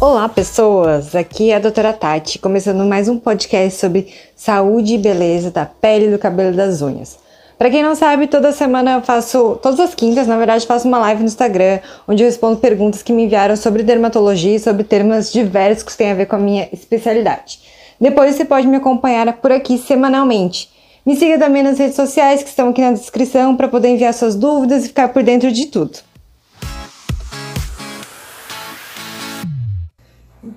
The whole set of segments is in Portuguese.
Olá, pessoas! Aqui é a doutora Tati, começando mais um podcast sobre saúde e beleza da pele, do cabelo e das unhas. Para quem não sabe, toda semana eu faço, todas as quintas, na verdade, faço uma live no Instagram, onde eu respondo perguntas que me enviaram sobre dermatologia e sobre temas diversos que têm a ver com a minha especialidade. Depois você pode me acompanhar por aqui semanalmente. Me siga também nas redes sociais que estão aqui na descrição para poder enviar suas dúvidas e ficar por dentro de tudo.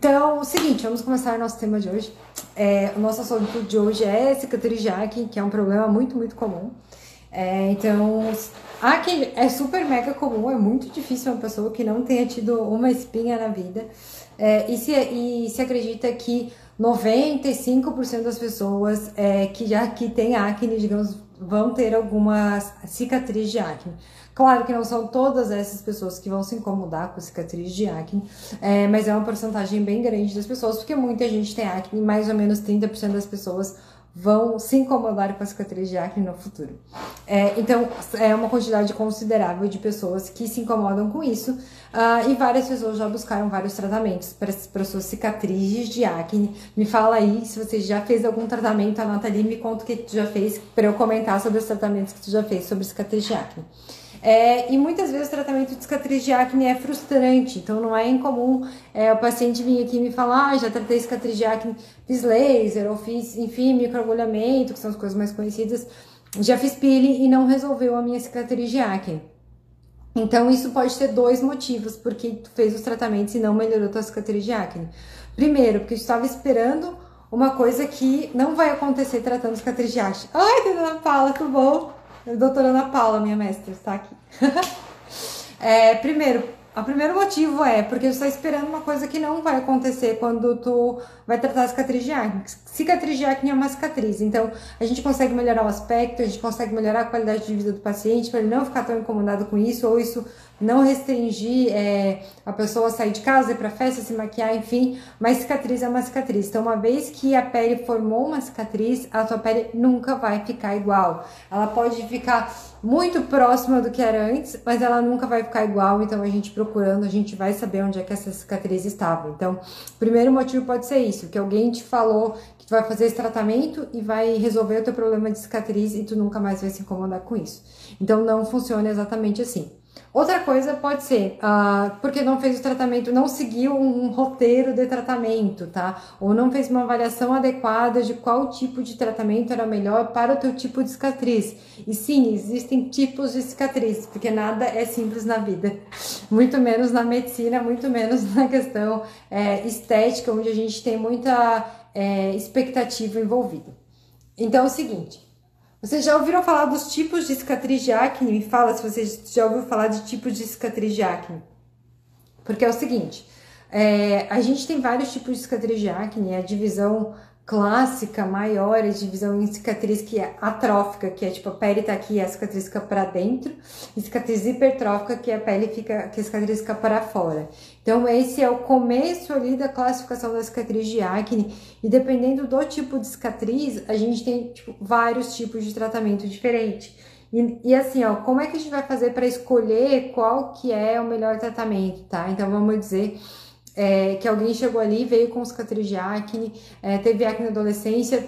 Então, o seguinte, vamos começar o nosso tema de hoje. É, o nosso assunto de hoje é cicatriz acne, que é um problema muito, muito comum. É, então, acne é super mega comum, é muito difícil uma pessoa que não tenha tido uma espinha na vida. É, e, se, e se acredita que 95% das pessoas é, que já que tem acne, digamos, vão ter alguma cicatriz de acne. Claro que não são todas essas pessoas que vão se incomodar com cicatriz de acne, é, mas é uma porcentagem bem grande das pessoas, porque muita gente tem acne, mais ou menos 30% das pessoas vão se incomodar com a cicatriz de acne no futuro. É, então, é uma quantidade considerável de pessoas que se incomodam com isso uh, e várias pessoas já buscaram vários tratamentos para suas cicatrizes de acne. Me fala aí se você já fez algum tratamento, anota ali, me conta o que tu já fez para eu comentar sobre os tratamentos que tu já fez sobre cicatriz de acne. É, e muitas vezes o tratamento de cicatriz de acne é frustrante, então não é incomum é, o paciente vir aqui e me falar, ah, já tratei cicatriz de acne, fiz laser, ou fiz, enfim, microagulhamento, que são as coisas mais conhecidas, já fiz peeling e não resolveu a minha cicatriz de acne. Então isso pode ter dois motivos porque tu fez os tratamentos e não melhorou tua cicatriz de acne. Primeiro, porque tu estava esperando uma coisa que não vai acontecer tratando cicatriz de acne. Ai, dona Paula, tudo bom? Doutora Ana Paula, minha mestra, está aqui. é, primeiro, o primeiro motivo é porque você está esperando uma coisa que não vai acontecer quando tu vai tratar a cicatriz de acne. Cicatriz de acne é uma cicatriz, então a gente consegue melhorar o aspecto, a gente consegue melhorar a qualidade de vida do paciente para ele não ficar tão incomodado com isso, ou isso não restringir é, a pessoa a sair de casa, ir para festa, se maquiar, enfim. Mas cicatriz é uma cicatriz. Então, uma vez que a pele formou uma cicatriz, a tua pele nunca vai ficar igual. Ela pode ficar muito próxima do que era antes, mas ela nunca vai ficar igual. Então, a gente procurando, a gente vai saber onde é que essa cicatriz estava. Então, o primeiro motivo pode ser isso, que alguém te falou que tu vai fazer esse tratamento e vai resolver o teu problema de cicatriz e tu nunca mais vai se incomodar com isso. Então, não funciona exatamente assim. Outra coisa pode ser uh, porque não fez o tratamento, não seguiu um, roteiro de tratamento, tá? Ou não fez uma avaliação adequada de qual tipo de tratamento era melhor para o teu tipo de cicatriz. E sim, existem tipos de cicatriz, porque nada é simples na vida. Muito menos na medicina, muito menos na questão é, estética, onde a gente tem muita é, expectativa envolvida. Então é o seguinte, vocês já ouviram falar dos tipos de cicatriz de acne? Me fala se você já ouviu falar de tipos de cicatriz de acne. Porque é o seguinte, é, a gente tem vários tipos de cicatriz de acne, a divisão clássica, maior, divisão em cicatriz que é atrófica, que é tipo a pele tá aqui e a cicatriz fica para dentro, e cicatriz hipertrófica, que a pele fica, que a cicatriz fica para fora. Então, esse é o começo ali da classificação da cicatriz de acne, e dependendo do tipo de cicatriz, a gente tem tipo, vários tipos de tratamento diferente. E, e, assim, ó, como é que a gente vai fazer para escolher qual que é o melhor tratamento, tá? Então, vamos dizer é, que alguém chegou ali, veio com cicatriz de acne, é, teve acne na adolescência,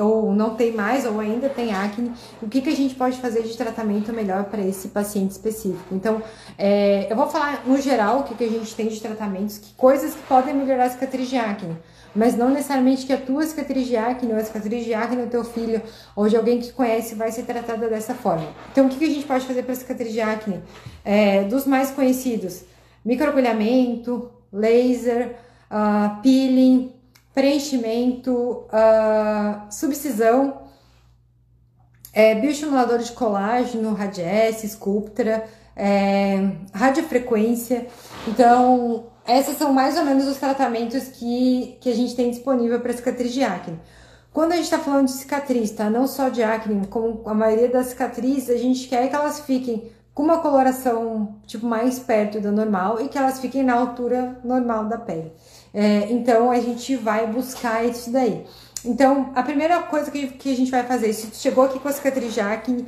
ou não tem mais, ou ainda tem acne, o que, que a gente pode fazer de tratamento melhor para esse paciente específico. Então, é, eu vou falar no geral o que, que a gente tem de tratamentos, que coisas que podem melhorar a cicatriz de acne, mas não necessariamente que a tua cicatriz de acne ou a cicatriz de acne do teu filho ou de alguém que conhece vai ser tratada dessa forma. Então, o que, a gente pode fazer para a cicatriz de acne? É, dos mais conhecidos, microagulhamento, laser, uh, peeling, preenchimento, uh, subcisão, é, bioestimulador de colágeno, Radiesse, Sculptra, é, radiofrequência. Então, esses são mais ou menos os tratamentos que, que a gente tem disponível para cicatriz de acne. Quando a gente está falando de cicatriz, tá? Não só de acne, como a maioria das cicatrizes, a gente quer que elas fiquem com uma coloração tipo mais perto da normal e que elas fiquem na altura normal da pele. É, então a gente vai buscar isso daí. Então, a primeira coisa que, que a gente vai fazer, se tu chegou aqui com a cicatriz de uh,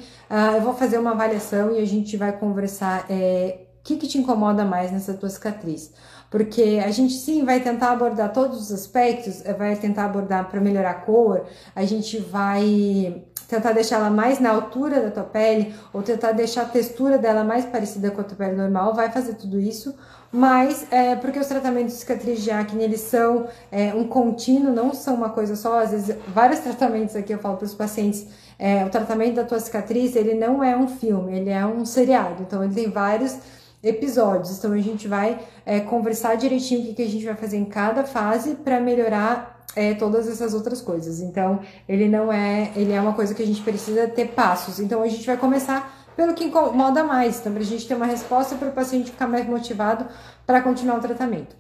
eu vou fazer uma avaliação e a gente vai conversar é, que, que te incomoda mais nessa tua cicatriz. Porque a gente sim vai tentar abordar todos os aspectos, vai tentar abordar para melhorar a cor, a gente vai tentar deixar ela mais na altura da tua pele, ou tentar deixar a textura dela mais parecida com a tua pele normal, vai fazer tudo isso, mas é, porque os tratamentos de cicatriz de acne eles são é, um contínuo, não são uma coisa só, às vezes vários tratamentos aqui eu falo para os pacientes, é, o tratamento da tua cicatriz ele não é um filme, ele é um seriado, então ele tem vários episódios, então a gente vai é, conversar direitinho o que, que a gente vai fazer em cada fase para melhorar é, todas essas outras coisas. Então, ele não é, ele é uma coisa que a gente precisa ter passos. Então, a gente vai começar pelo que incomoda mais, então, para a gente ter uma resposta para o paciente ficar mais motivado para continuar o tratamento.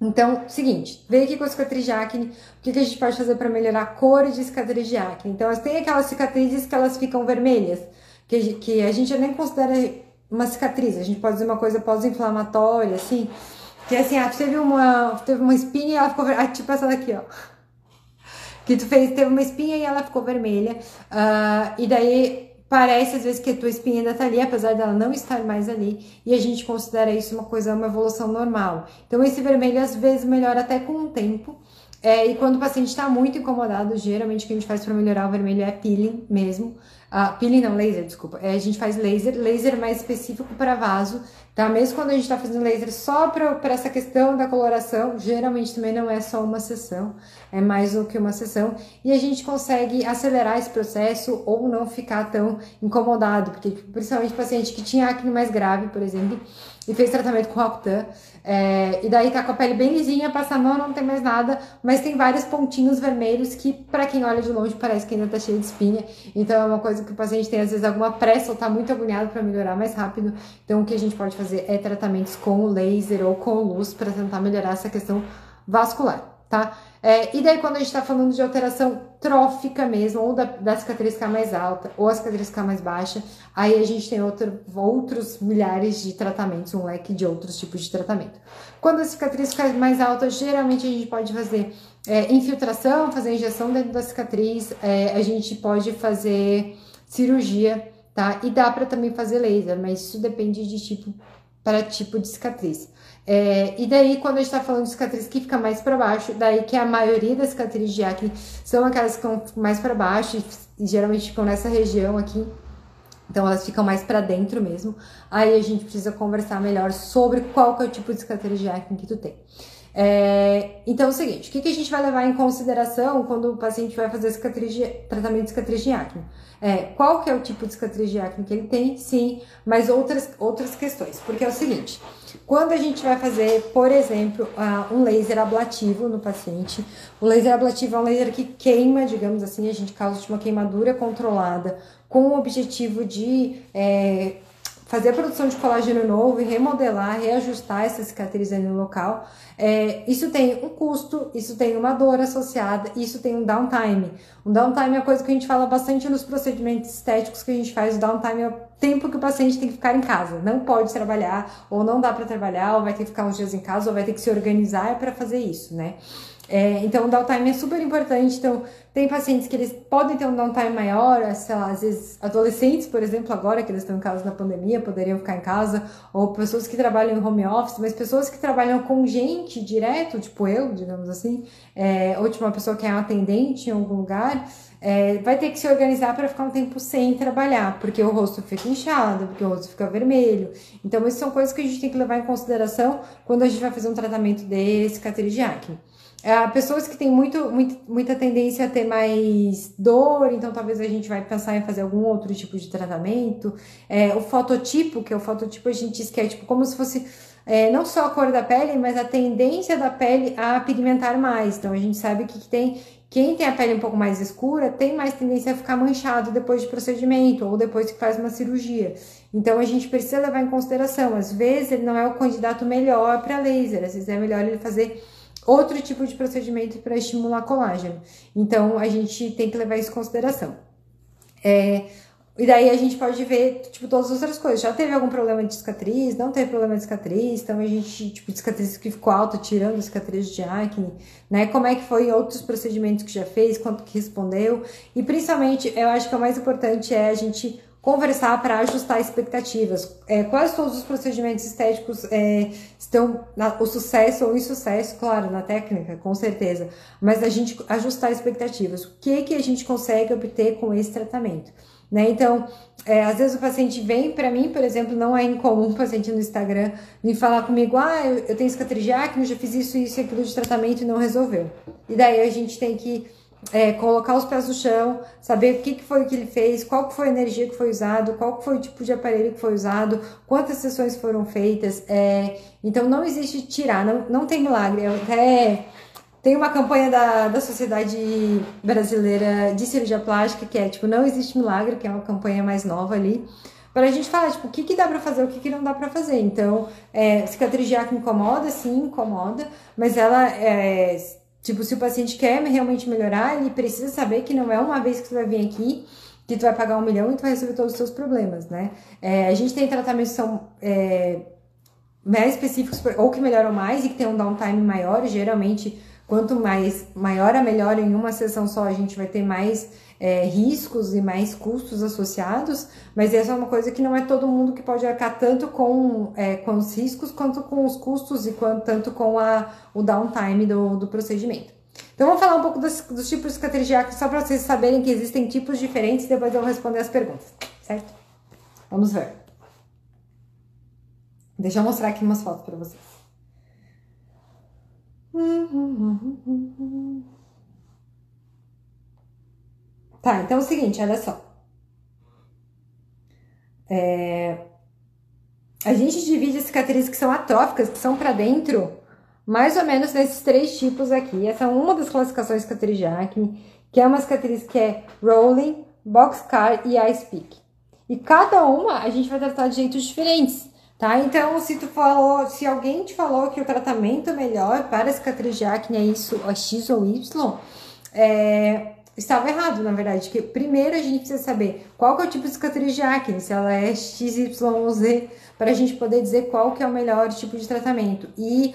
Então, seguinte, veio aqui com a cicatriz de acne, o que, que a gente pode fazer para melhorar a cor de cicatriz de acne? Então, tem aquelas cicatrizes que elas ficam vermelhas, que, que a gente nem considera uma cicatriz, a gente pode dizer uma coisa pós-inflamatória, assim, que assim, ah, teve uma, teve uma espinha e ela ficou vermelha. Ah, tipo essa daqui, ó. Que tu fez, teve uma espinha e ela ficou vermelha. Uh, e daí parece às vezes que a tua espinha ainda tá ali, apesar dela não estar mais ali. E a gente considera isso uma coisa, uma evolução normal. Então esse vermelho às vezes melhora até com o tempo. É, e quando o paciente está muito incomodado, geralmente o que a gente faz para melhorar o vermelho é peeling mesmo. Uh, peeling não, laser, desculpa. É, a gente faz laser, laser mais específico para vaso, tá? Mesmo quando a gente está fazendo laser só para essa questão da coloração, geralmente também não é só uma sessão, é mais do que uma sessão. E a gente consegue acelerar esse processo ou não ficar tão incomodado, porque principalmente paciente que tinha acne mais grave, por exemplo, e fez tratamento com Rocutan, é, e daí tá com a pele bem lisinha, passa a mão, não tem mais nada, mas tem vários pontinhos vermelhos que, para quem olha de longe, parece que ainda tá cheio de espinha. Então é uma coisa que o paciente tem às vezes alguma pressa ou tá muito agoniado para melhorar mais rápido. Então o que a gente pode fazer é tratamentos com laser ou com luz para tentar melhorar essa questão vascular, tá? É, e daí, quando a gente está falando de alteração trófica mesmo, ou da, da cicatriz ficar mais alta, ou a cicatriz ficar mais baixa, aí a gente tem outro, outros milhares de tratamentos, um leque de outros tipos de tratamento. Quando a cicatriz fica mais alta, geralmente a gente pode fazer é, infiltração, fazer injeção dentro da cicatriz, é, a gente pode fazer cirurgia, tá? E dá para também fazer laser, mas isso depende de tipo para tipo de cicatriz. É, e daí, quando a gente tá falando de cicatriz que fica mais para baixo, daí que a maioria das cicatrizes de acne são aquelas que ficam mais para baixo e, e geralmente ficam nessa região aqui. Então elas ficam mais para dentro mesmo. Aí a gente precisa conversar melhor sobre qual que é o tipo de cicatriz de acne que tu tem. É, então é o seguinte, o que, que a gente vai levar em consideração quando o paciente vai fazer cicatriz de, tratamento de cicatriz de acne? É, qual que é o tipo de cicatriz de acne que ele tem? Sim, mas outras, outras questões. Porque é o seguinte, quando a gente vai fazer, por exemplo, um laser ablativo no paciente, o laser ablativo é um laser que queima, digamos assim, a gente causa uma queimadura controlada com o objetivo de é, fazer a produção de colágeno novo e remodelar, reajustar essa cicatriz ali no local. É, isso tem um custo, isso tem uma dor associada, isso tem um downtime. Um downtime é coisa que a gente fala bastante nos procedimentos estéticos que a gente faz. O downtime é o tempo que o paciente tem que ficar em casa. Não pode trabalhar, ou não dá para trabalhar, ou vai ter que ficar uns dias em casa, ou vai ter que se organizar para fazer isso, né? É, então, o downtime é super importante. Então, tem pacientes que eles podem ter um downtime maior, sei lá, às vezes adolescentes, por exemplo, agora que eles estão em casa na pandemia, poderiam ficar em casa, ou pessoas que trabalham em home office, mas pessoas que trabalham com gente direto, tipo eu, digamos assim, é, ou tipo uma pessoa que é um atendente em algum lugar, é, vai ter que se organizar para ficar um tempo sem trabalhar, porque o rosto fica inchado, porque o rosto fica vermelho. Então, essas são coisas que a gente tem que levar em consideração quando a gente vai fazer um tratamento de cicatriz É, pessoas que têm muito, muito, muita tendência a ter mais dor, então talvez a gente vai pensar em fazer algum outro tipo de tratamento. É, o fototipo, que é o fototipo a gente diz que é tipo como se fosse é, não só a cor da pele, mas a tendência da pele a pigmentar mais. Então a gente sabe que tem quem tem a pele um pouco mais escura tem mais tendência a ficar manchado depois de procedimento ou depois que faz uma cirurgia. Então a gente precisa levar em consideração. Às vezes ele não é o candidato melhor para laser, às vezes é melhor ele fazer outro tipo de procedimento para estimular colágeno. Então, a gente tem que levar isso em consideração. É, e daí a gente pode ver, tipo, todas as outras coisas. Já teve algum problema de cicatriz? Não teve problema de cicatriz? Então a gente, tipo, de cicatriz que ficou alta, tirando a cicatriz de acne, né? Como é que foi outros procedimentos que já fez, quanto que respondeu. E principalmente, eu acho que o mais importante é a gente conversar para ajustar expectativas. É, quais todos os procedimentos estéticos é, estão na, o sucesso ou insucesso, claro, na técnica, com certeza, mas a gente ajustar expectativas. O que que a gente consegue obter com esse tratamento? Né? Então, é, às vezes o paciente vem para mim, por exemplo, não é incomum o paciente no Instagram vir falar comigo, ah, eu, eu tenho cicatriz de acne, já fiz isso, isso e aquilo de tratamento e não resolveu. E daí a gente tem que é, colocar os pés no chão, saber o que, que foi que ele fez, qual que foi a energia que foi usado, qual que foi o tipo de aparelho que foi usado, quantas sessões foram feitas. É, então não existe tirar, não, não tem milagre. Eu até tem uma campanha da, da Sociedade Brasileira de Cirurgia Plástica que é tipo, não existe milagre, que é uma campanha mais nova ali. Para a gente falar, tipo, o que, que dá para fazer, o que, que não dá para fazer. Então, é, cicatriz de acne incomoda, sim, incomoda, mas ela é, Tipo, se o paciente quer realmente melhorar, ele precisa saber que não é uma vez que tu vai vir aqui que tu vai pagar um milhão e tu vai resolver todos os seus problemas, né? É, a gente tem tratamentos que são é, mais específicos ou que melhoram mais e que tem um downtime maior. Geralmente, quanto mais maior a melhora em uma sessão só, a gente vai ter mais é, riscos e mais custos associados, mas essa é uma coisa que não é todo mundo que pode arcar tanto com, é, com os riscos quanto com os custos e quanto, tanto com a, o downtime do, do procedimento. Então vamos falar um pouco dos, dos tipos acne, só para vocês saberem que existem tipos diferentes, depois eu vou responder as perguntas, certo? Vamos ver. Deixa eu mostrar aqui umas fotos para vocês. Tá, então é o seguinte, olha só. É... A gente divide as cicatrizes que são atróficas, que são para dentro, mais ou menos nesses três tipos aqui. Essa é uma das classificações de cicatriz de acne, que é uma cicatriz que é rolling, boxcar e ice pick. E cada uma a gente vai tratar de jeitos diferentes, tá? Então, se tu falou, se alguém te falou que o tratamento melhor para cicatriz de acne é isso, a X ou Y, é, estava errado, na verdade. Que primeiro a gente precisa saber qual é o tipo de cicatriz de acne, se ela é X, Y ou Z, para a gente poder dizer qual que é o melhor tipo de tratamento. E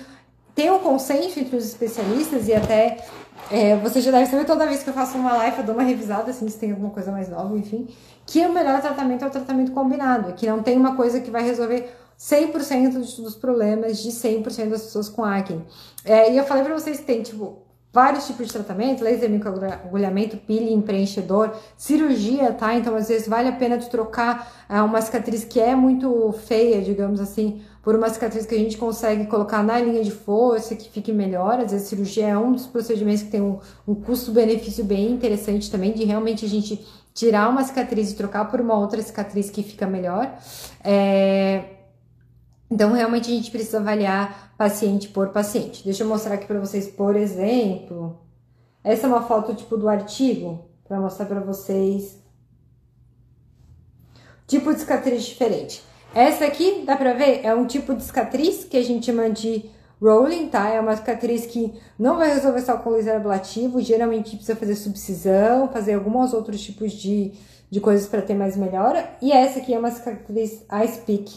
tem um consenso entre os especialistas e até é, você já deve saber toda vez que eu faço uma live, eu dou uma revisada, assim, se tem alguma coisa mais nova, enfim, que o melhor tratamento é o tratamento combinado, que não tem uma coisa que vai resolver 100% dos problemas de 100% das pessoas com acne. É, e eu falei pra vocês que tem, tipo, vários tipos de tratamento, laser microagulhamento, peeling, preenchedor, cirurgia, tá? Então, às vezes, vale a pena tu trocar é, uma cicatriz que é muito feia, digamos assim, por uma cicatriz que a gente consegue colocar na linha de força, que fique melhor. Às vezes, cirurgia é um dos procedimentos que tem um, um custo-benefício bem interessante também, de realmente a gente tirar uma cicatriz e trocar por uma outra cicatriz que fica melhor. É... Então, realmente, a gente precisa avaliar paciente por paciente. Deixa eu mostrar aqui para vocês, por exemplo. Essa é uma foto tipo do artigo, para mostrar para vocês. Tipo de cicatriz diferente. Essa aqui, dá pra ver? É um tipo de cicatriz que a gente chama de rolling, tá? É uma cicatriz que não vai resolver só com laser ablativo. Geralmente precisa fazer subcisão, fazer alguns outros tipos de, de coisas para ter mais melhora. E essa aqui é uma cicatriz ice pick,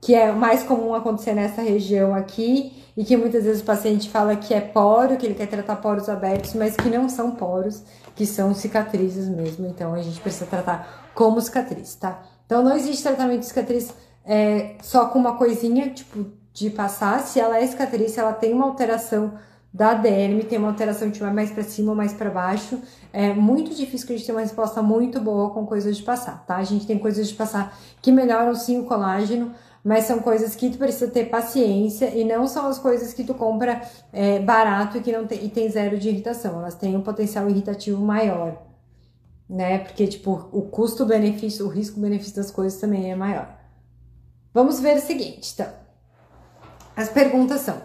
que é mais comum acontecer nessa região aqui e que muitas vezes o paciente fala que é poro, que ele quer tratar poros abertos, mas que não são poros, que são cicatrizes mesmo. Então a gente precisa tratar como cicatriz, tá? Então não existe tratamento de cicatriz é, só com uma coisinha, tipo, de passar. Se ela é cicatriz, se ela tem uma alteração da derme, tem uma alteração de mais para cima ou mais para baixo, é muito difícil que a gente tenha uma resposta muito boa com coisas de passar, tá? A gente tem coisas de passar que melhoram sim o colágeno, mas são coisas que tu precisa ter paciência e não são as coisas que tu compra é, barato e que não tem, e tem zero de irritação. Elas têm um potencial irritativo maior, né? Porque, tipo, o custo-benefício, o risco-benefício das coisas também é maior. Vamos ver o seguinte, então. As perguntas são: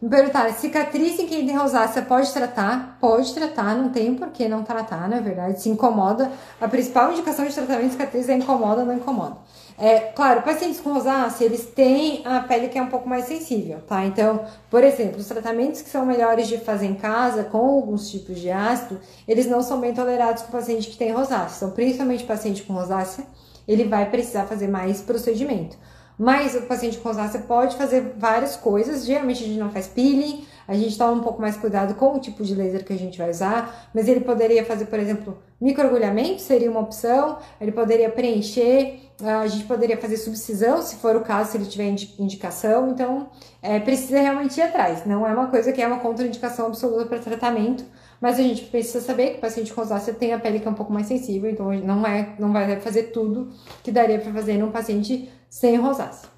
me perguntaram, cicatriz em quem tem rosácea pode tratar? Pode tratar, não tem por que não tratar, na verdade. Se incomoda, a principal indicação de tratamento de cicatriz é incomoda ou não incomoda. É, claro, pacientes com rosácea, eles têm a pele que é um pouco mais sensível, tá? Então, por exemplo, os tratamentos que são melhores de fazer em casa com alguns tipos de ácido, eles não são bem tolerados com paciente que tem rosácea. Então, principalmente paciente com rosácea, ele vai precisar fazer mais procedimento. Mas o paciente com rosácea pode fazer várias coisas. Geralmente a gente não faz peeling, A gente toma um pouco mais cuidado com o tipo de laser que a gente vai usar, mas ele poderia fazer, por exemplo, microagulhamento seria uma opção, ele poderia preencher, a gente poderia fazer subcisão, se for o caso, se ele tiver indicação, então é, precisa realmente ir atrás. Não é uma coisa que é uma contraindicação absoluta para tratamento, mas a gente precisa saber que o paciente com rosácea tem a pele que é um pouco mais sensível, então não, é, não vai fazer tudo que daria para fazer num paciente sem rosácea.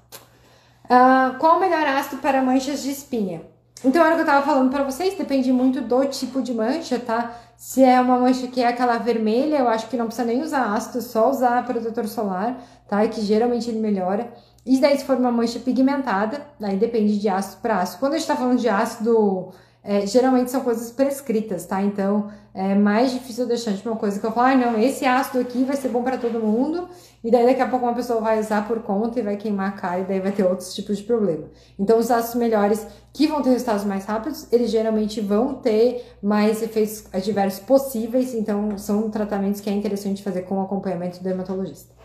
Uh, qual o melhor ácido para manchas de espinha? Então, era o que eu tava falando para vocês, depende muito do tipo de mancha, tá? Se é uma mancha que é aquela vermelha, eu acho que não precisa nem usar ácido, só usar protetor solar, tá? Que geralmente ele melhora. E daí, se for uma mancha pigmentada, aí depende de ácido para ácido. Quando a gente tá falando de ácido é, geralmente são coisas prescritas, tá? Então é mais difícil deixar de uma coisa que eu falo, ah, não, esse ácido aqui vai ser bom para todo mundo, e daí daqui a pouco uma pessoa vai usar por conta e vai queimar a cara, e daí vai ter outros tipos de problema. Então, os ácidos melhores que vão ter resultados mais rápidos, eles geralmente vão ter mais efeitos adversos possíveis, então são tratamentos que é interessante fazer com acompanhamento do dermatologista.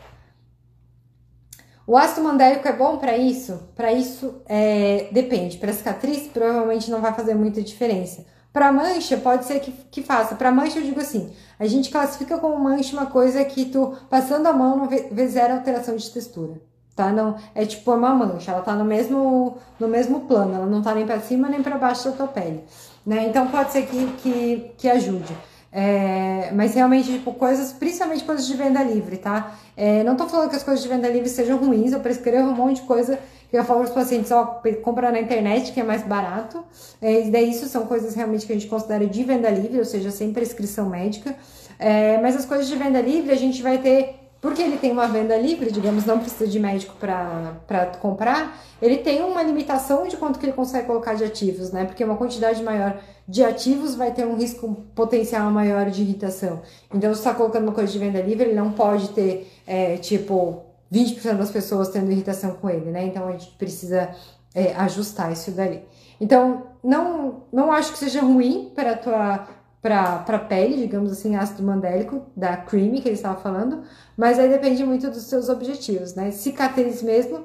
O ácido mandélico é bom para isso? Para isso, é, depende. Para cicatriz, provavelmente não vai fazer muita diferença. Para mancha, pode ser que, que faça. Para mancha, eu digo assim: a gente classifica como mancha uma coisa que tu, passando a mão, não vê, vê zero alteração de textura. Tá? Não, é tipo uma mancha, ela tá no mesmo, no mesmo plano, ela não tá nem para cima nem para baixo da tua pele. Né? Então pode ser que, que, que ajude. É, mas realmente, tipo, coisas, principalmente coisas de venda livre, tá? É, não tô falando que as coisas de venda livre sejam ruins, eu prescrevo um monte de coisa que eu falo para os pacientes, ó, compra na internet que é mais barato. É, e daí isso são coisas realmente que a gente considera de venda livre, ou seja, sem prescrição médica. É, mas as coisas de venda livre a gente vai ter porque ele tem uma venda livre, digamos, não precisa de médico para comprar, ele tem uma limitação de quanto que ele consegue colocar de ativos, né? Porque uma quantidade maior de ativos vai ter um risco potencial maior de irritação. Então, se está colocando uma coisa de venda livre, ele não pode ter, é, tipo, 20% das pessoas tendo irritação com ele, né? Então, a gente precisa é, ajustar isso dali. Então, não, não acho que seja ruim para a tua para pele, digamos assim, ácido mandélico, da cream que ele estava falando, mas aí depende muito dos seus objetivos, né? Cicatriz mesmo,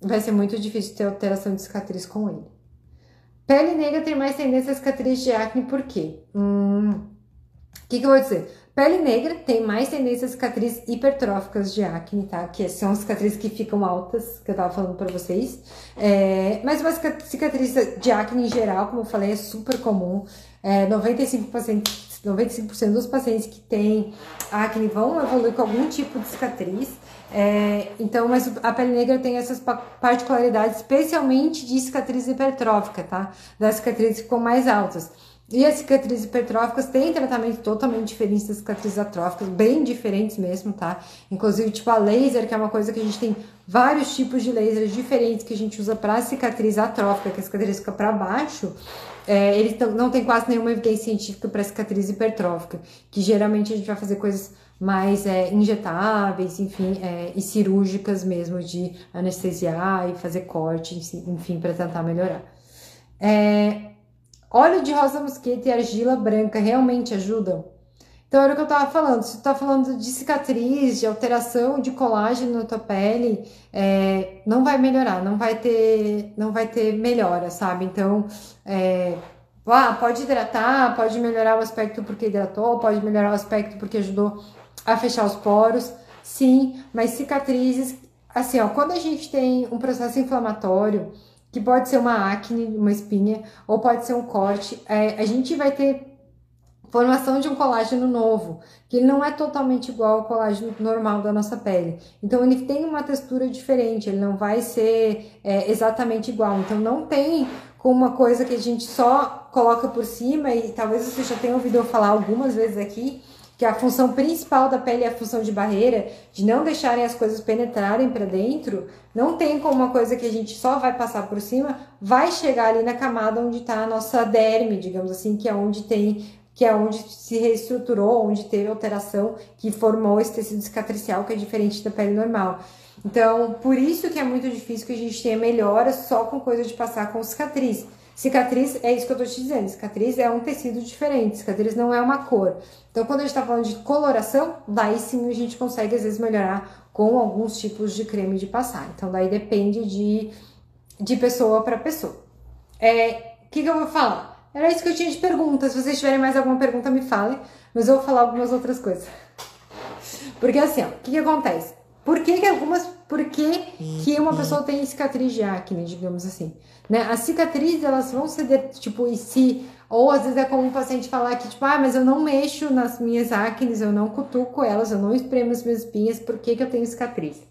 vai ser muito difícil ter alteração de cicatriz com ele. Pele negra tem mais tendência a cicatriz de acne, por quê? Hum, o que, que eu vou dizer? Pele negra tem mais tendência a cicatrizes hipertróficas de acne, tá? Que são cicatrizes que ficam altas, que eu tava falando pra vocês. É, mas uma cicatriz de acne em geral, como eu falei, é super comum. É, 95%, 95 dos pacientes que têm acne vão evoluir com algum tipo de cicatriz. É, então, mas a pele negra tem essas particularidades, especialmente de cicatriz hipertrófica, tá? Das cicatrizes ficam mais altas. E as cicatrizes hipertróficas têm tratamento totalmente diferente das cicatrizes atróficas, bem diferentes mesmo, tá? Inclusive, tipo a laser, que é uma coisa que a gente tem vários tipos de lasers diferentes que a gente usa para cicatriz atrófica, que a cicatriz fica para baixo. É, ele não tem quase nenhuma evidência científica para cicatriz hipertrófica, que geralmente a gente vai fazer coisas mais é, injetáveis, enfim, é, e cirúrgicas mesmo, de anestesiar e fazer corte, enfim, para tentar melhorar. É, óleo de rosa mosqueta e argila branca realmente ajudam? Então era o que eu tava falando. Se tu tá falando de cicatriz, de alteração de colágeno na tua pele, é, não vai melhorar, não vai ter, não vai ter melhora, sabe? Então, é, ah, pode hidratar, pode melhorar o aspecto porque hidratou, pode melhorar o aspecto porque ajudou a fechar os poros, sim, mas cicatrizes, assim, ó, quando a gente tem um processo inflamatório, que pode ser uma acne, uma espinha, ou pode ser um corte, é, a gente vai ter formação de um colágeno novo, que ele não é totalmente igual ao colágeno normal da nossa pele. Então ele tem uma textura diferente, ele não vai ser é, exatamente igual. Então não tem como uma coisa que a gente só coloca por cima e talvez você já tenha ouvido eu falar algumas vezes aqui, que a função principal da pele é a função de barreira, de não deixarem as coisas penetrarem para dentro, não tem como uma coisa que a gente só vai passar por cima, vai chegar ali na camada onde está a nossa derme, digamos assim, que é onde tem, que é onde se reestruturou, onde teve alteração que formou esse tecido cicatricial que é diferente da pele normal. Então, por isso que é muito difícil que a gente tenha melhora só com coisa de passar com cicatriz. Cicatriz, é isso que eu tô te dizendo, cicatriz é um tecido diferente, cicatriz não é uma cor. Então, quando a gente tá falando de coloração, daí sim a gente consegue às vezes melhorar com alguns tipos de creme de passar. Então, daí depende de, de pessoa para pessoa. É, que, que eu vou falar? Era isso que eu tinha de perguntas. Se vocês tiverem mais alguma pergunta, me falem. Mas eu vou falar algumas outras coisas. Porque assim, o que, que acontece? Por que, que algumas. Por que, que uma pessoa tem cicatriz de acne, digamos assim? Né? As cicatrizes, elas vão ser, tipo, e. Ou às vezes é comum o paciente falar que, tipo, ah, mas eu não mexo nas minhas acnes, eu não cutuco elas, eu não espremo as minhas espinhas, por que, que eu tenho cicatriz?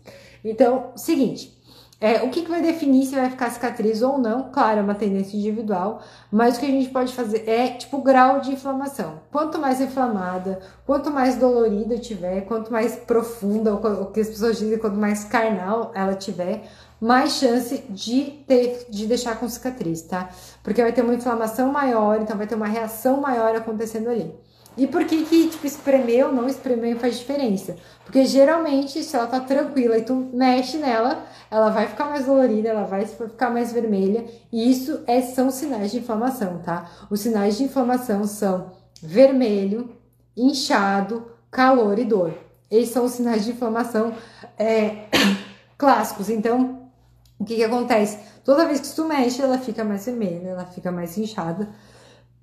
Então, seguinte. É, o que, que vai definir se vai ficar cicatriz ou não? Claro, é uma tendência individual, mas o que a gente pode fazer é tipo o grau de inflamação. Quanto mais inflamada, quanto mais dolorida tiver, quanto mais profunda, o que as pessoas dizem, quanto mais carnal ela tiver, mais chance de ter, de deixar com cicatriz, tá? Porque vai ter uma inflamação maior, então vai ter uma reação maior acontecendo ali. E por que que, tipo, espremer ou não espremer faz diferença? Porque geralmente, se ela tá tranquila e tu mexe nela, ela vai ficar mais dolorida, ela vai ficar mais vermelha. E isso é, são sinais de inflamação, tá? Os sinais de inflamação são vermelho, inchado, calor e dor. Esses são os sinais de inflamação é, clássicos. Então, o que que acontece? Toda vez que tu mexe, ela fica mais vermelha, ela fica mais inchada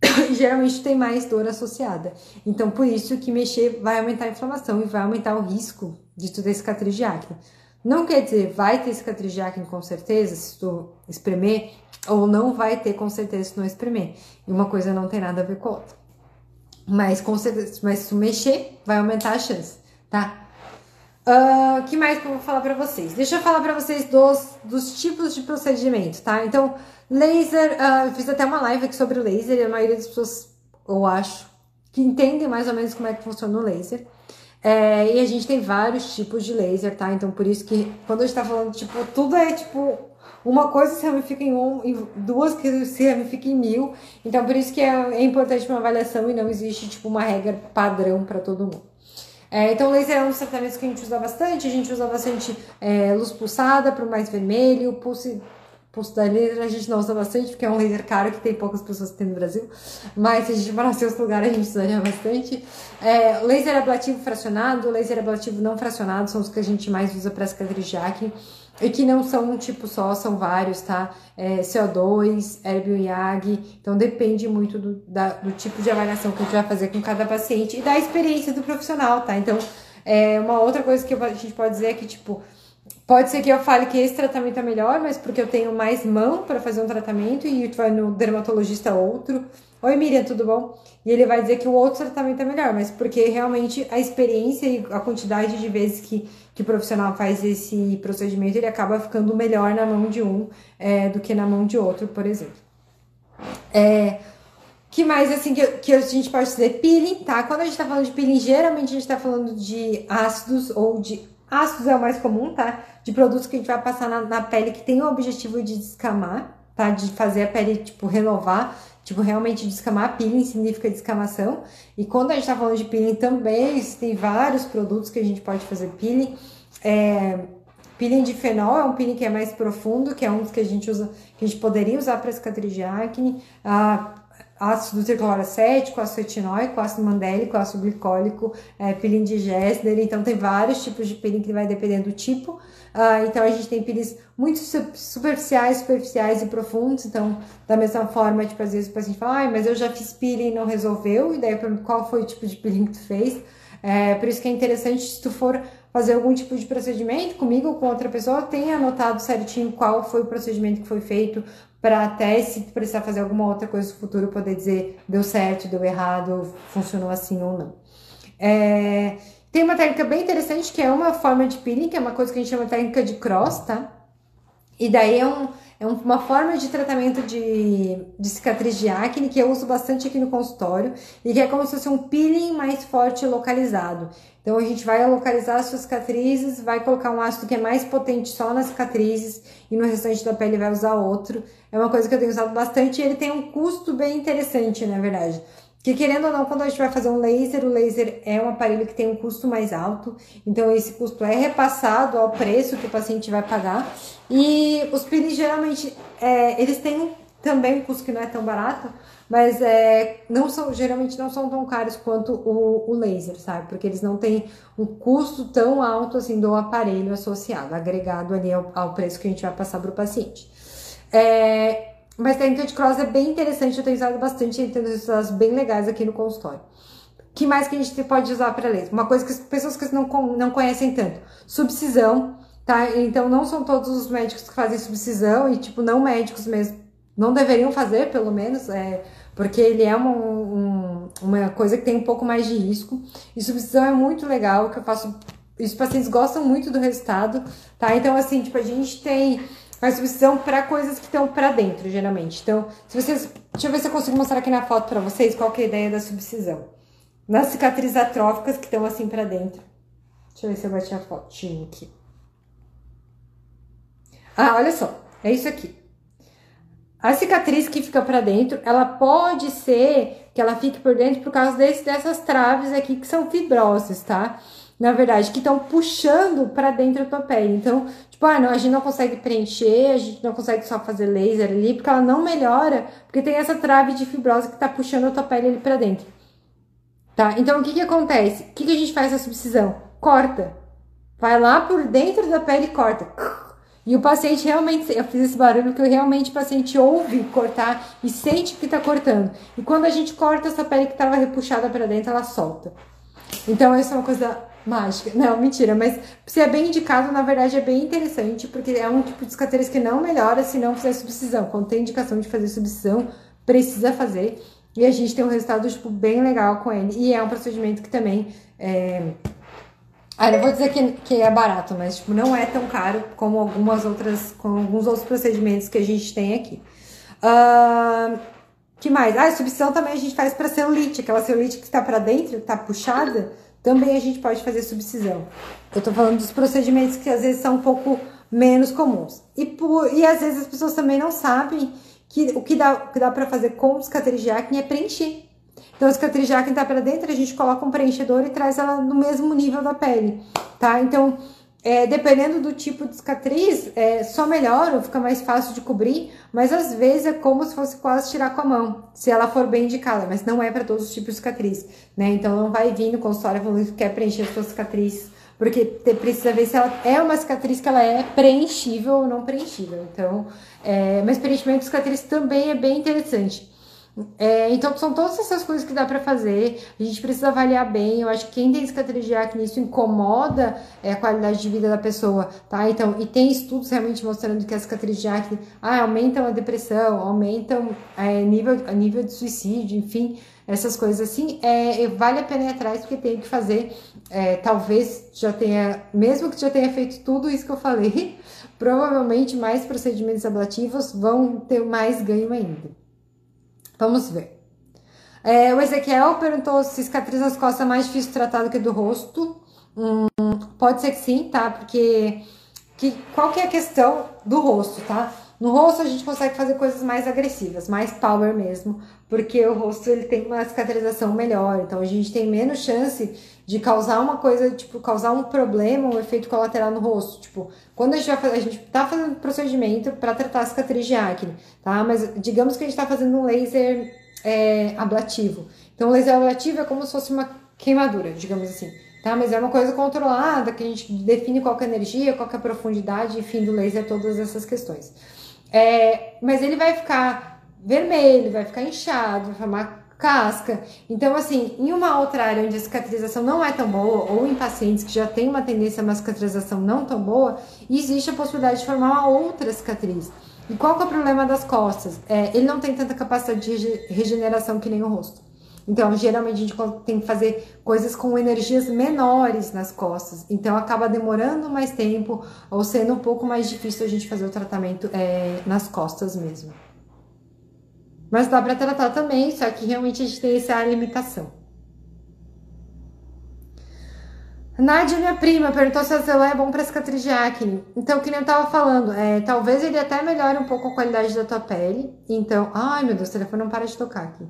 geralmente tem mais dor associada. Então, por isso que mexer vai aumentar a inflamação e vai aumentar o risco de tu ter cicatriz de acne. Não quer dizer vai ter cicatriz de acne com certeza se tu espremer, ou não vai ter com certeza se não espremer. E uma coisa não tem nada a ver com a outra. Mas com certeza, mas se tu mexer, vai aumentar a chance, tá? O uh, que mais que eu vou falar para vocês? Deixa eu falar para vocês dos, dos tipos de procedimento, tá? Então, Laser, uh, fiz até uma live aqui sobre o laser e a maioria das pessoas, eu acho, que entendem mais ou menos como é que funciona o laser. É, e a gente tem vários tipos de laser, tá? Então por isso que quando a gente tá falando, tipo, tudo é tipo. Uma coisa se ramifica em um, duas que se ramifica em mil. Então por isso que é, é importante uma avaliação e não existe, tipo, uma regra padrão para todo mundo. É, então, laser é um dos tratamentos que a gente usa bastante. A gente usa bastante é, luz pulsada para o mais vermelho, pulse Pulso da laser a gente não usa bastante, porque é um laser caro que tem poucas pessoas que tem no Brasil. Mas se a gente morasse em outro lugar, a gente usaria bastante. É, laser ablativo fracionado, laser ablativo não fracionado são os que a gente mais usa para cicatriz de acne. E que não são um tipo só, são vários, tá? É, CO2, Herbio Yag. Então depende muito do, da, do tipo de avaliação que a gente vai fazer com cada paciente e da experiência do profissional, tá? Então, é, uma outra coisa que a gente pode dizer é que, tipo, Pode ser que eu fale que esse tratamento é melhor, mas porque eu tenho mais mão para fazer um tratamento e tu vai no dermatologista outro. Oi, Miriam, tudo bom? E ele vai dizer que o outro tratamento é melhor, mas porque realmente a experiência e a quantidade de vezes que, que o profissional faz esse procedimento, ele acaba ficando melhor na mão de um é, do que na mão de outro, por exemplo. É, que mais assim que, que a gente pode dizer? Peeling, tá? Quando a gente tá falando de peeling, geralmente a gente tá falando de ácidos ou de Ácidos é o mais comum, tá? De produtos que a gente vai passar na, na pele que tem o objetivo de descamar, tá? De fazer a pele, tipo, renovar, tipo, realmente descamar. Peeling significa descamação. E quando a gente tá falando de peeling também, tem vários produtos que a gente pode fazer peeling. É, peeling de fenol é um peeling que é mais profundo, que é um dos que a gente usa, que a gente poderia usar para cicatriz de acne. Ah, ácido tricloracético, ácido retinóico, ácido mandélico, ácido glicólico, é, Gessler. Então, tem vários tipos de peeling que vai dependendo do tipo. Uh, então, a gente tem peelings muito superficiais, superficiais e profundos. Então, da mesma forma, tipo, às vezes o paciente fala, ah, mas eu já fiz peeling e não resolveu. E daí qual foi o tipo de peeling que tu fez. É, por isso que é interessante, se tu for fazer algum tipo de procedimento comigo ou com outra pessoa, tenha anotado certinho qual foi o procedimento que foi feito, para até se precisar fazer alguma outra coisa no futuro poder dizer deu certo, deu errado, funcionou assim ou não. É, tem uma técnica bem interessante que é uma forma de peeling, que é uma coisa que a gente chama de técnica de cross, tá? E daí é, um, é uma forma de tratamento de, de cicatriz de acne que eu uso bastante aqui no consultório e que é como se fosse um peeling mais forte localizado. Então a gente vai localizar as suas cicatrizes, vai colocar um ácido que é mais potente só nas cicatrizes e no restante da pele vai usar outro. É uma coisa que eu tenho usado bastante e ele tem um custo bem interessante, na verdade. Que querendo ou não, quando a gente vai fazer um laser, o laser é um aparelho que tem um custo mais alto, então esse custo é repassado ao preço que o paciente vai pagar. E os peelings geralmente é, eles têm também um custo que não é tão barato, mas é, não são, geralmente não são tão caros quanto o, o laser, sabe? Porque eles não têm um custo tão alto assim do aparelho associado, agregado ali ao, ao preço que a gente vai passar para o paciente. É, Mas técnica de cross é bem interessante, eu tenho usado bastante tenho resultados bem legais aqui no consultório. que mais que a gente pode usar para ler? Uma coisa que as pessoas que não, não conhecem tanto. Subcisão, tá? Então não são todos os médicos que fazem subcisão e, tipo, não médicos mesmo. Não deveriam fazer, pelo menos, é, porque ele é uma, um, uma coisa que tem um pouco mais de risco. E subcisão é muito legal, que eu faço. Os pacientes gostam muito do resultado, tá? Então, assim, tipo, a gente tem faz subcisão para coisas que estão para dentro, geralmente. Então, se vocês. Deixa eu ver se eu consigo mostrar aqui na foto para vocês qual é a ideia da subcisão. Nas cicatrizes atróficas que estão assim para dentro. Deixa eu ver se eu bati a fotinho aqui. Ah, olha só. É isso aqui. A cicatriz que fica para dentro, ela pode ser que ela fique por dentro por causa desse, dessas traves aqui que são fibrosas, tá? Na verdade, que estão puxando para dentro da tua pele. Então, tipo, ah, não, a gente não consegue preencher, a gente não consegue só fazer laser ali, porque ela não melhora, porque tem essa trave de fibrose que tá puxando a tua pele ali para dentro. Tá? Então, o que que acontece? O que que a gente faz na subcisão? Corta. Vai lá por dentro da pele e corta e o paciente realmente, eu fiz esse barulho que realmente o paciente ouve cortar e sente que está cortando. E quando a gente corta essa pele que estava repuxada para dentro, ela solta. Então, isso é uma coisa mágica. Não, mentira, mas se é bem indicado, na verdade é bem interessante, porque é um tipo de cicatriz que não melhora se não fizer subcisão. Quando tem indicação de fazer subcisão, precisa fazer. E a gente tem um resultado, tipo, bem legal com ele. E é um procedimento que também é, ah, não vou dizer que, que é barato, mas tipo, não é tão caro como algumas outras, como alguns outros procedimentos que a gente tem aqui. Uh, que mais? Ah, a substituição também a gente faz para celulite, aquela celulite que está para dentro, está puxada, também a gente pode fazer subcisão. Eu tô falando dos procedimentos que às vezes são um pouco menos comuns. E, por, e às vezes as pessoas também não sabem que o que dá, que dá para fazer com cicatriz de acne é preencher. Então, cicatriz de acne tá para dentro, a gente coloca um preenchedor e traz ela no mesmo nível da pele, tá? Então, é, dependendo do tipo de cicatriz, é, só melhora ou fica mais fácil de cobrir, mas às vezes é como se fosse quase tirar com a mão, se ela for bem indicada, mas não é para todos os tipos de cicatriz, né? Então não vai vir no consultório falando que quer preencher a sua cicatriz, porque precisa ver se ela é uma cicatriz que ela é preenchível ou não preenchível. Então, é, mas preenchimento de cicatriz também é bem interessante. É, então, são todas essas coisas que dá para fazer. A gente precisa avaliar bem. Eu acho que quem tem cicatriz de acne, isso incomoda é, a qualidade de vida da pessoa, tá? Então, e tem estudos realmente mostrando que a cicatriz de acne ah, aumentam a depressão, aumentam é, nível, nível de suicídio, enfim, essas coisas assim. É, vale a pena ir atrás, porque tem que fazer. É, talvez já tenha, mesmo que já tenha feito tudo isso que eu falei, provavelmente mais procedimentos ablativos vão ter mais ganho ainda. Vamos ver. É, o Ezequiel perguntou se cicatriz nas costas é mais difícil tratar do que do rosto. Hum, pode ser que sim, tá? Porque que, qual que é a questão do rosto, tá? No rosto a gente consegue fazer coisas mais agressivas, mais power mesmo, porque o rosto ele tem uma cicatrização melhor, então a gente tem menos chance de causar uma coisa, tipo, causar um problema, um efeito colateral no rosto. Tipo, quando a gente vai a gente tá fazendo procedimento para tratar a cicatriz de acne, tá? Mas digamos que a gente tá fazendo um laser é, ablativo. Então, o laser ablativo é como se fosse uma queimadura, digamos assim tá? Mas é uma coisa controlada, que a gente define qual é a energia, qual é a profundidade, enfim, do laser, todas essas questões. É, mas ele vai ficar vermelho, vai ficar inchado, vai formar casca. Então, assim, em uma outra área onde a cicatrização não é tão boa, ou em pacientes que já têm uma tendência a uma cicatrização não tão boa, existe a possibilidade de formar uma outra cicatriz. E qual que é o problema das costas? É, ele não tem tanta capacidade de regeneração que nem o rosto. Então, geralmente a gente tem que fazer coisas com energias menores nas costas. Então, acaba demorando mais tempo ou sendo um pouco mais difícil a gente fazer o tratamento é, nas costas mesmo. Mas dá para tratar também, só que realmente a gente tem essa limitação. Nádia, minha prima, perguntou se a Zelé é bom para cicatriz de acne. Então, que nem eu tava falando, é, talvez ele até melhore um pouco a qualidade da tua pele. Então, ai meu Deus, o telefone não para de tocar aqui.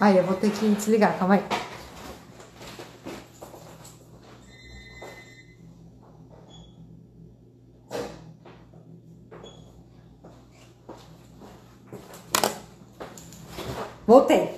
Aí, eu vou ter que desligar, calma aí. Voltei.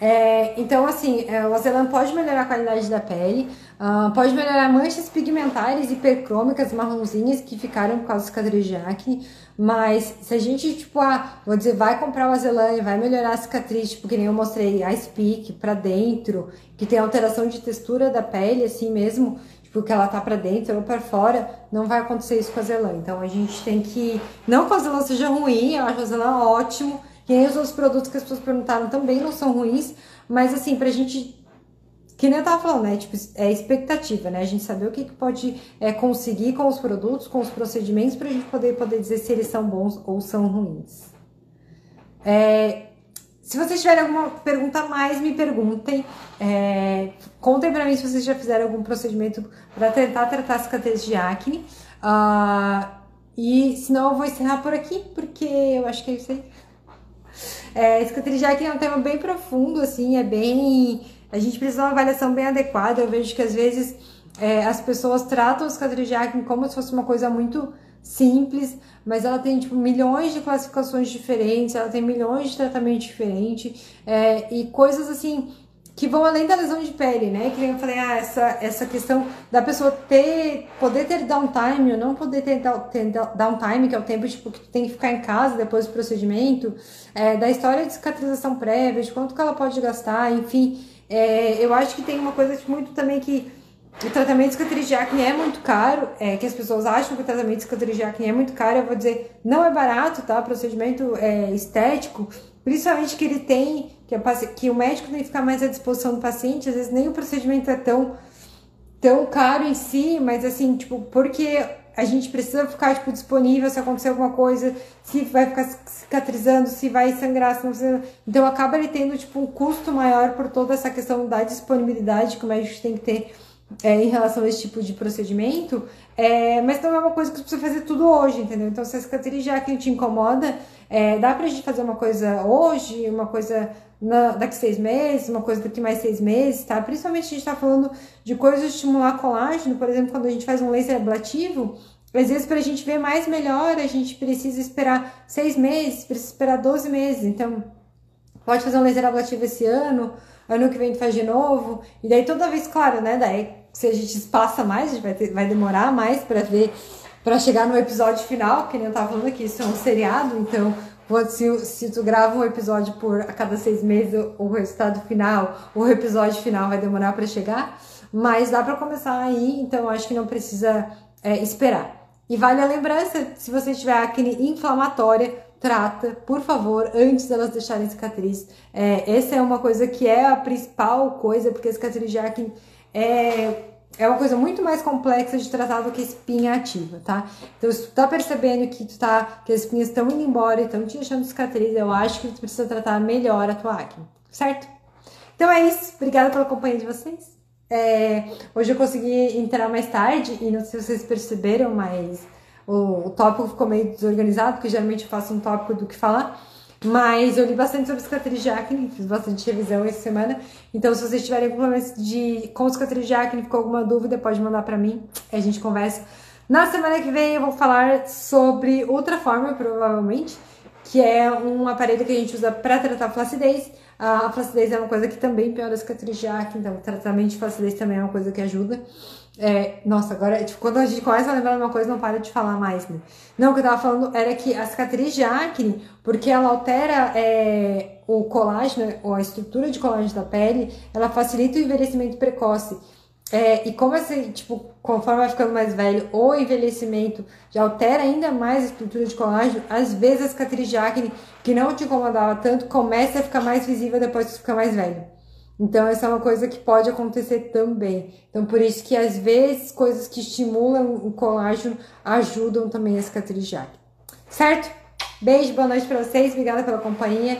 É, então, assim, é, o azelã pode melhorar a qualidade da pele, uh, pode melhorar manchas pigmentares hipercrômicas marronzinhas que ficaram por causa do cicatriz de acne, mas se a gente, tipo, ah, vou dizer, vai comprar o azelã e vai melhorar a cicatriz, tipo, que nem eu mostrei, a Speak pra dentro, que tem alteração de textura da pele, assim mesmo, tipo, que ela tá pra dentro ou pra fora, não vai acontecer isso com a azelã. Então, a gente tem que, não que o azelã seja ruim, eu acho o azelã ótimo, quem os produtos que as pessoas perguntaram também não são ruins, mas assim, pra gente. Que nem eu tava falando, né? Tipo, é expectativa, né? A gente saber o que, que pode é, conseguir com os produtos, com os procedimentos, pra gente poder, poder dizer se eles são bons ou são ruins. É, se vocês tiverem alguma pergunta a mais, me perguntem. É, contem pra mim se vocês já fizeram algum procedimento para tentar tratar cicatriz de acne. Uh, e senão eu vou encerrar por aqui, porque eu acho que é isso aí. É, acne é um tema bem profundo, assim, é bem. A gente precisa de uma avaliação bem adequada. Eu vejo que às vezes é, as pessoas tratam de acne como se fosse uma coisa muito simples, mas ela tem tipo milhões de classificações diferentes, ela tem milhões de tratamentos diferentes é, e coisas assim que vão além da lesão de pele, né? Que eu falei, ah, essa, essa questão da pessoa ter, poder ter downtime ou não poder ter, ter downtime, que é o tempo tipo, que tu tem que ficar em casa depois do procedimento, é, da história de cicatrização prévia, de quanto que ela pode gastar, enfim. É, eu acho que tem uma coisa muito também que o tratamento de cicatriz de acne é muito caro, é, que as pessoas acham que o tratamento de cicatriz de acne é muito caro, eu vou dizer, não é barato, tá? Procedimento é, estético, principalmente que ele tem, que, a, que o médico tem que ficar mais à disposição do paciente, às vezes nem o procedimento é tão, tão caro em si, mas assim, tipo, porque a gente precisa ficar, tipo, disponível se acontecer alguma coisa, se vai ficar cicatrizando, se vai sangrar, se não precisa. Então acaba ele tendo, tipo, um custo maior por toda essa questão da disponibilidade que o médico tem que ter é, em relação a esse tipo de procedimento, é, mas não é uma coisa que você precisa fazer tudo hoje, entendeu? Então, se a cicatriz já que te incomoda, é, dá pra gente fazer uma coisa hoje, uma coisa na, daqui seis meses, uma coisa daqui mais seis meses, tá? Principalmente a gente tá falando de coisas de estimular colágeno, por exemplo, quando a gente faz um laser ablativo, às vezes para a gente ver mais melhor, a gente precisa esperar seis meses, precisa esperar 12 meses, então pode fazer um laser ablativo esse ano, ano que vem faz de novo, e daí toda vez, claro, né, daí se a gente espaça mais, a gente vai, ter, vai demorar mais para ver, para chegar no episódio final, que nem eu tava falando aqui, isso é um seriado, então se, se tu grava um episódio por a cada seis meses, o resultado final, o episódio final vai demorar para chegar, mas dá para começar aí, então acho que não precisa é, esperar. E vale a lembrança, se você tiver acne inflamatória, trata, por favor, antes delas deixarem cicatriz. É, essa é uma coisa que é a principal coisa, porque a cicatriz de acne é, é uma coisa muito mais complexa de tratar do que espinha ativa, tá? Então, se tu tá percebendo que tu tá, que as espinhas estão indo embora e estão te deixando cicatriz, eu acho que tu precisa tratar melhor a tua acne, certo? Então é isso. Obrigada pela companhia de vocês. É, hoje eu consegui entrar mais tarde e não sei se vocês perceberam, mas o, o tópico ficou meio desorganizado, porque geralmente eu faço um tópico do que falar. Mas eu li bastante sobre cicatriz de acne, fiz bastante revisão essa semana. Então, se vocês tiverem algum problema de com cicatriz de acne, ficou alguma dúvida, pode mandar para mim, a gente conversa. Na semana que vem eu vou falar sobre outra forma, provavelmente, que é um aparelho que a gente usa para tratar flacidez. A flacidez é uma coisa que também piora a cicatriz de acne, então tratamento de flacidez também é uma coisa que ajuda. É, nossa, agora, tipo, quando a gente começa a lembrar uma coisa, não para de falar mais, né? Não, o que eu tava falando era que a cicatriz de acne, porque ela altera é, o colágeno, ou a estrutura de colágeno da pele, ela facilita o envelhecimento precoce. É, e como esse, tipo, conforme vai ficando mais velho, o envelhecimento já altera ainda mais a estrutura de colágeno, às vezes a cicatriz de acne, que não te incomodava tanto, começa a ficar mais visível depois que você fica mais velho. Então, essa é uma coisa que pode acontecer também. Então, por isso que às vezes coisas que estimulam o colágeno ajudam também a cicatriz de acne. Certo? Beijo, boa noite para vocês. Obrigada pela companhia.